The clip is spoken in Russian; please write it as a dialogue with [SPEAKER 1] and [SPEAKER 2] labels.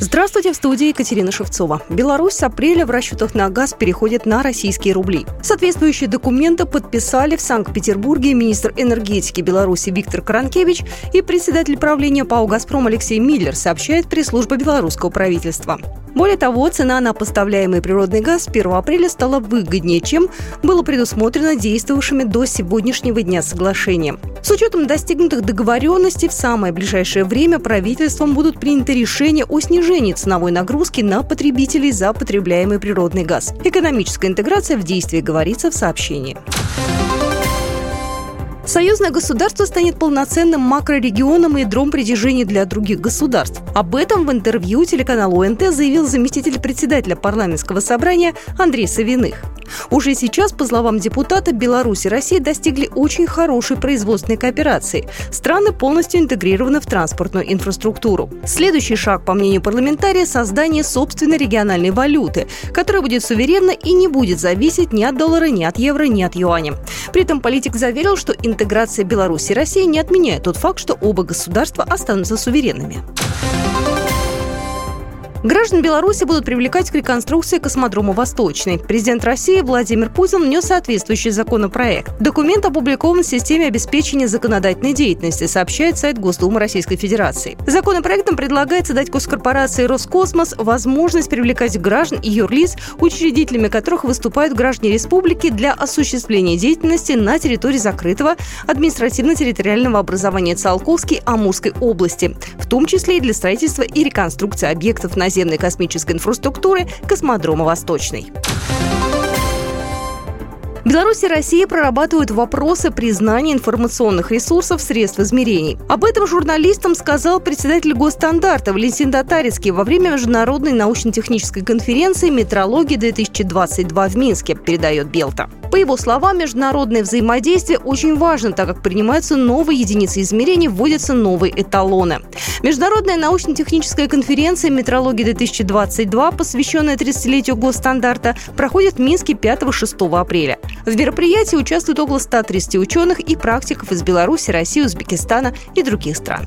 [SPEAKER 1] Здравствуйте, в студии Екатерина Шевцова. Беларусь с апреля в расчетах на газ переходит на российские рубли. Соответствующие документы подписали в Санкт-Петербурге министр энергетики Беларуси Виктор Каранкевич и председатель правления ПАО «Газпром» Алексей Миллер, сообщает пресс-служба белорусского правительства. Более того, цена на поставляемый природный газ с 1 апреля стала выгоднее, чем было предусмотрено действовавшими до сегодняшнего дня соглашением. С учетом достигнутых договоренностей в самое ближайшее время правительством будут приняты решения о снижении ценовой нагрузки на потребителей за потребляемый природный газ. Экономическая интеграция в действии говорится в сообщении. Союзное государство станет полноценным макрорегионом и ядром притяжения для других государств. Об этом в интервью телеканалу ОНТ заявил заместитель председателя парламентского собрания Андрей Савиных. Уже сейчас, по словам депутата, Беларусь и Россия достигли очень хорошей производственной кооперации. Страны полностью интегрированы в транспортную инфраструктуру. Следующий шаг, по мнению парламентария, создание собственной региональной валюты, которая будет суверенна и не будет зависеть ни от доллара, ни от евро, ни от юаня. При этом политик заверил, что интеграция Беларуси и России не отменяет тот факт, что оба государства останутся суверенными. Граждан Беларуси будут привлекать к реконструкции космодрома «Восточный». Президент России Владимир Путин внес соответствующий законопроект. Документ опубликован в системе обеспечения законодательной деятельности, сообщает сайт Госдумы Российской Федерации. Законопроектом предлагается дать госкорпорации «Роскосмос» возможность привлекать граждан и юрлиц, учредителями которых выступают граждане республики для осуществления деятельности на территории закрытого административно-территориального образования Циолковской Амурской области, в том числе и для строительства и реконструкции объектов на наземной космической инфраструктуры космодрома «Восточный». Беларусь и Россия прорабатывают вопросы признания информационных ресурсов средств измерений. Об этом журналистам сказал председатель госстандарта Валентин Татарицкий во время Международной научно-технической конференции «Метрология-2022» в Минске, передает Белта. По его словам, международное взаимодействие очень важно, так как принимаются новые единицы измерений, вводятся новые эталоны. Международная научно-техническая конференция «Метрология-2022», посвященная 30-летию госстандарта, проходит в Минске 5-6 апреля. В мероприятии участвуют около 130 ученых и практиков из Беларуси, России, Узбекистана и других стран.